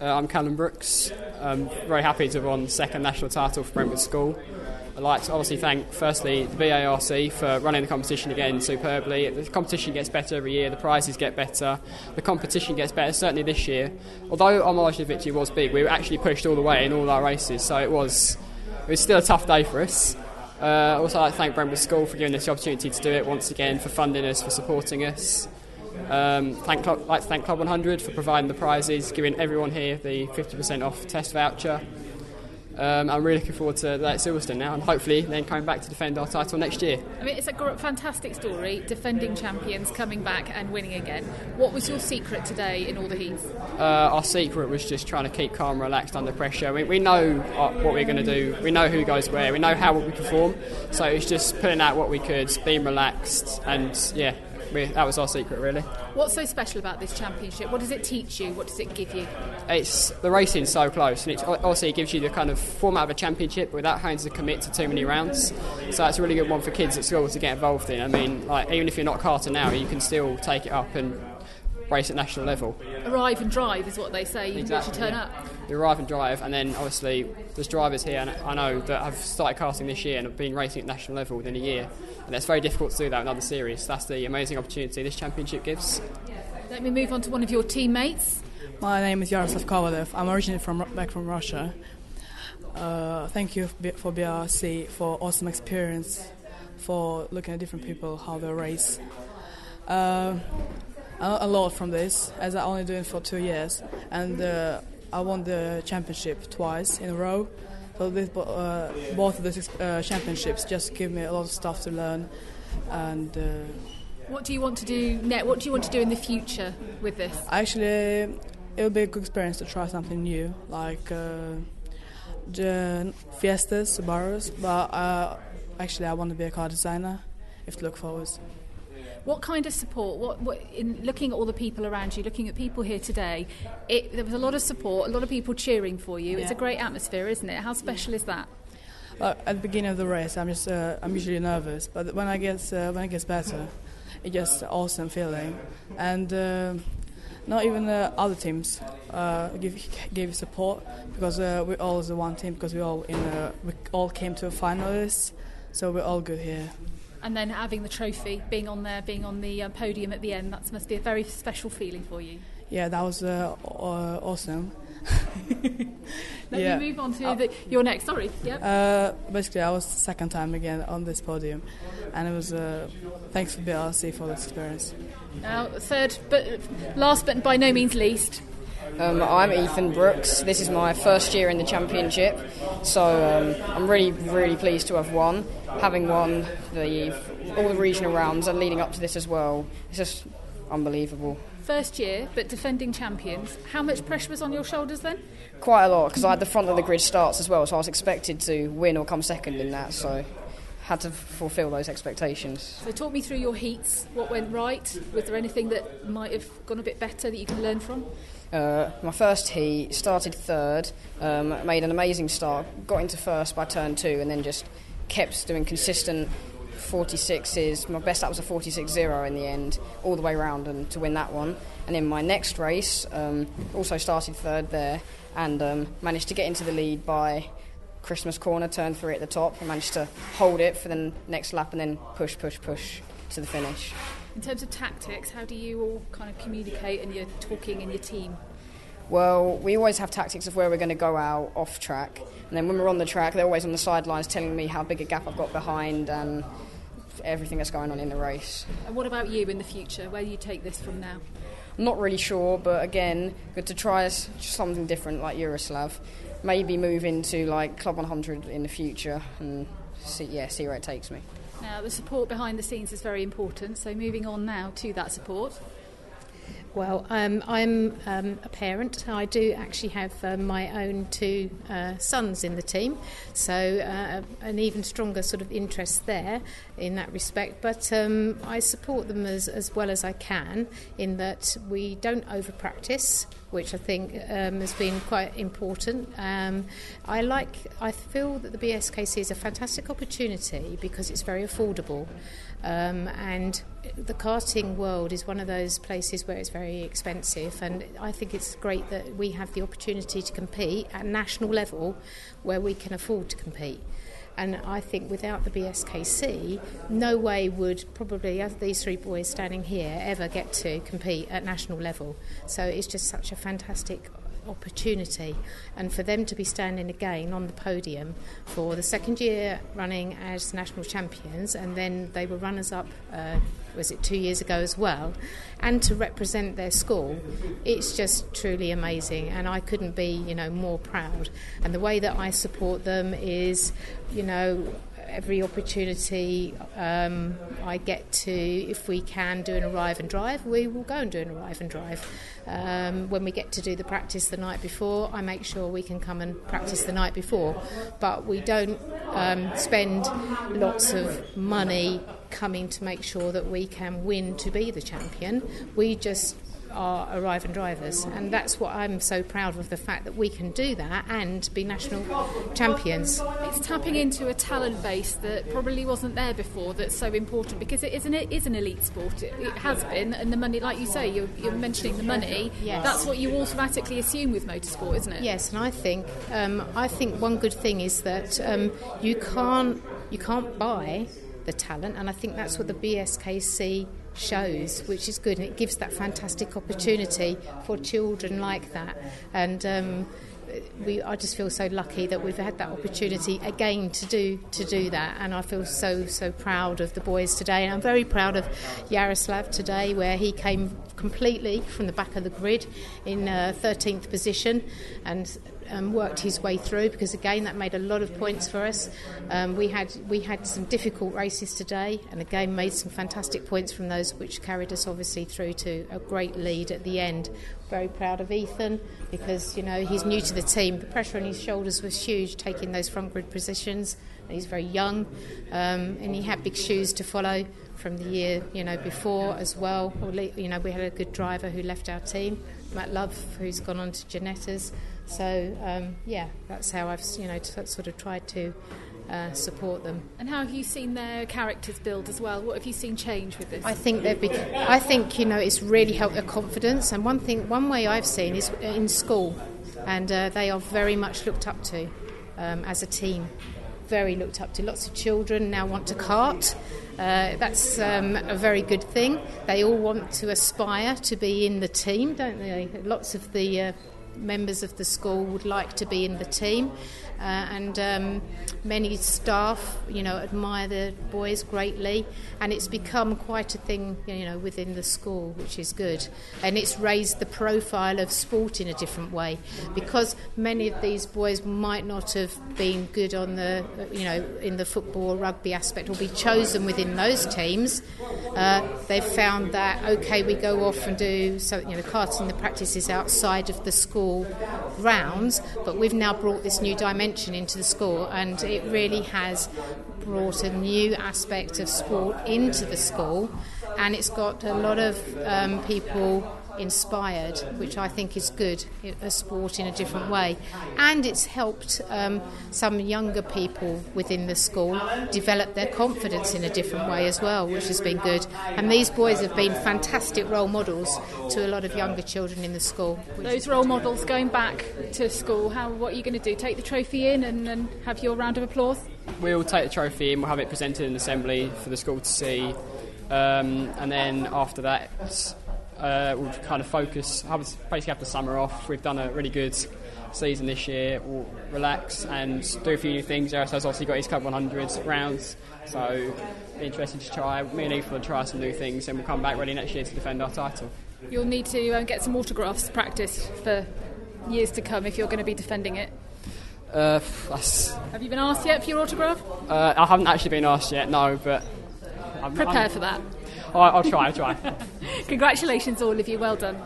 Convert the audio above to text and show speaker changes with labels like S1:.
S1: Uh, I'm Callum Brooks. I'm very happy to have won second national title for Brentwood School. I'd like to obviously thank, firstly, the BARC for running the competition again superbly. The competition gets better every year, the prizes get better, the competition gets better, certainly this year. Although our margin of victory was big, we were actually pushed all the way in all our races, so it was, it was still a tough day for us. Uh, also, I'd like to thank Brentwood School for giving us the opportunity to do it once again, for funding us, for supporting us. Um, thank, I'd like to thank Club 100 for providing the prizes, giving everyone here the 50% off test voucher. Um, I'm really looking forward to that at Silverstone now, and hopefully then coming back to defend our title next year.
S2: I mean, it's a gr- fantastic story. Defending champions, coming back and winning again. What was your secret today in all the heats?
S1: Uh, our secret was just trying to keep calm, and relaxed under pressure. We, we know uh, what we're going to do. We know who goes where. We know how we perform. So it's just putting out what we could, being relaxed, and yeah, we, that was our secret really.
S2: What's so special about this championship? What does it teach you? What does it give you?
S1: It's the racing's so close, and it also gives you the kind of format of a championship without having to commit to too many rounds. So it's a really good one for kids at school to get involved in. I mean, like even if you're not Carter now, you can still take it up and race at national level.
S2: Arrive and drive is what they say. You
S1: Exactly,
S2: can turn
S1: yeah.
S2: up.
S1: You arrive and drive, and then obviously there's drivers here, and I know that have started karting this year and have been racing at national level within a year, and it's very difficult to do that in other series. That's the amazing opportunity this championship gives.
S2: Let me move on to one of your teammates.
S3: My name is Yaroslav Kovalev. I'm originally from back from Russia. Uh, thank you for BRC for awesome experience, for looking at different people how they race. Uh, a lot from this, as I only do it for two years, and uh, I won the championship twice in a row. So this, uh, both of these uh, championships just give me a lot of stuff to learn, and. Uh,
S2: What do you want to do net? What do you want to do in the future with this?
S3: Actually, it'll be a good experience to try something new, like uh, the Fiestas, Subarus. But uh, actually, I want to be a car designer. If to look forward.
S2: What kind of support? What, what in looking at all the people around you, looking at people here today, it, there was a lot of support, a lot of people cheering for you. It's a great atmosphere, isn't it? How special is that?
S3: At the beginning of the race, I'm just uh, I'm usually nervous, but when I get uh, when it gets better, it's just awesome feeling. And uh, not even the other teams uh, give give support because uh, we're all as a one team because we all in a, we all came to a finalist, so we're all good here.
S2: And then having the trophy, being on there, being on the uh, podium at the end, that must be a very special feeling for you.
S3: Yeah, that was uh, uh, awesome.
S2: Let
S3: Yeah.
S2: me move on to
S3: Uh,
S2: the, your next. Sorry, yep.
S3: Uh, basically, I was the second time again on this podium, and it was uh, thanks for BRC for this experience.
S2: Now, third, but last but by no means least,
S4: Um, I'm Ethan Brooks. This is my first year in the championship, so um, I'm really, really pleased to have won. Having won the all the regional rounds and leading up to this as well, it's just unbelievable.
S2: first year, but defending champions. How much pressure was on your shoulders then?
S4: Quite a lot because I had the front of the grid starts as well, so I was expected to win or come second in that. So had to fulfil those expectations.
S2: So, talk me through your heats. What went right? Was there anything that might have gone a bit better that you can learn from?
S4: Uh, my first heat started third, um, made an amazing start, got into first by turn two, and then just kept doing consistent 46s. My best lap was a 46 0 in the end, all the way round, and to win that one. And in my next race, um, also started third there, and um, managed to get into the lead by Christmas corner, turn three at the top, and managed to hold it for the next lap, and then push, push, push to the finish.
S2: In terms of tactics, how do you all kind of communicate and you're talking in your team?
S4: Well, we always have tactics of where we're going to go out off track, and then when we're on the track, they're always on the sidelines telling me how big a gap I've got behind and everything that's going on in the race.
S2: And what about you in the future? Where do you take this from now?
S4: I'm not really sure, but again, good to try something different like Yaroslav. Maybe move into like Club 100 in the future and see, yeah, see where it takes me.
S2: Now, the support behind the scenes is very important. So, moving on now to that support.
S5: Well, um, I'm um, a parent. I do actually have uh, my own two uh, sons in the team, so uh, an even stronger sort of interest there in that respect. But um, I support them as, as well as I can in that we don't over practice, which I think um, has been quite important. Um, I like, I feel that the BSKC is a fantastic opportunity because it's very affordable. Um, and the karting world is one of those places where it's very expensive, and I think it's great that we have the opportunity to compete at national level where we can afford to compete. And I think without the BSKC, no way would probably these three boys standing here ever get to compete at national level. So it's just such a fantastic opportunity and for them to be standing again on the podium for the second year running as national champions and then they were runners up uh, was it two years ago as well and to represent their school. It's just truly amazing and I couldn't be you know more proud. And the way that I support them is you know every opportunity um, I get to, if we can do an arrive and drive, we will go and do an arrive and drive. Um, when we get to do the practice the night before, I make sure we can come and practice the night before. But we don't um, spend lots of money coming to make sure that we can win to be the champion. We just are arriving drivers, and that's what I'm so proud of the fact that we can do that and be national champions.
S2: It's tapping into a talent base that probably wasn't there before. That's so important because it is an, it is an elite sport. It, it has been, and the money, like you say, you're, you're mentioning the money.
S5: Yes.
S2: That's what you automatically assume with motorsport, isn't it?
S5: Yes, and I think um, I think one good thing is that um, you can't you can't buy the talent, and I think that's what the BSKC shows, which is good, and it gives that fantastic opportunity for children like that. And um, we, I just feel so lucky that we've had that opportunity again to do to do that, and I feel so so proud of the boys today, and I'm very proud of Yaroslav today, where he came completely from the back of the grid in uh, 13th position, and um, worked his way through because again that made a lot of points for us. Um, we had we had some difficult races today, and again made some fantastic points from those, which carried us obviously through to a great lead at the end. Very proud of Ethan because you know he's new to the team. The pressure on his shoulders was huge, taking those front grid positions. He's very young, um, and he had big shoes to follow from the year you know before as well. You know we had a good driver who left our team, Matt Love, who's gone on to Ginettas. So um, yeah, that's how I've you know t- sort of tried to uh, support them.
S2: And how have you seen their characters build as well? What have you seen change with this?
S5: I think they've been, I think you know it's really helped their confidence. And one thing, one way I've seen is in school, and uh, they are very much looked up to um, as a team. Very looked up to. Lots of children now want to kart. Uh, that's um, a very good thing. They all want to aspire to be in the team, don't they? Lots of the uh, members of the school would like to be in the team. Uh, and um, many staff, you know, admire the boys greatly, and it's become quite a thing, you know, within the school, which is good. And it's raised the profile of sport in a different way, because many of these boys might not have been good on the, you know, in the football or rugby aspect, or be chosen within those teams. Uh, they've found that okay, we go off and do so, you know, karting the practices outside of the school grounds, but we've now brought this new dimension into the school, and it really has brought a new aspect of sport into the school, and it's got a lot of um, people inspired, which I think is good, a sport in a different way. And it's helped um, some younger people within the school develop their confidence in a different way as well, which has been good. And these boys have been fantastic role models to a lot of younger children in the school.
S2: Those role models going back to school, how what are you going to do? Take the trophy in and, and have your round of applause?
S1: We'll take the trophy in, we'll have it presented in assembly for the school to see. Um, and then after that, uh, we'll kind of focus, have, basically have the summer off. We've done a really good season this year. We'll relax and do a few new things. Eros has obviously got his Club 100 rounds, so be interested to try. Me and Ethan will try some new things, and we'll come back ready next year to defend our title.
S2: You'll need to um, get some autographs practice for years to come if you're going to be defending it.
S1: Uh,
S2: Have you been asked yet for your autograph?
S1: Uh, I haven't actually been asked yet, no, but.
S2: I'm, Prepare I'm, for that.
S1: I'll, I'll try, I'll try.
S2: Congratulations, all of you. Well done.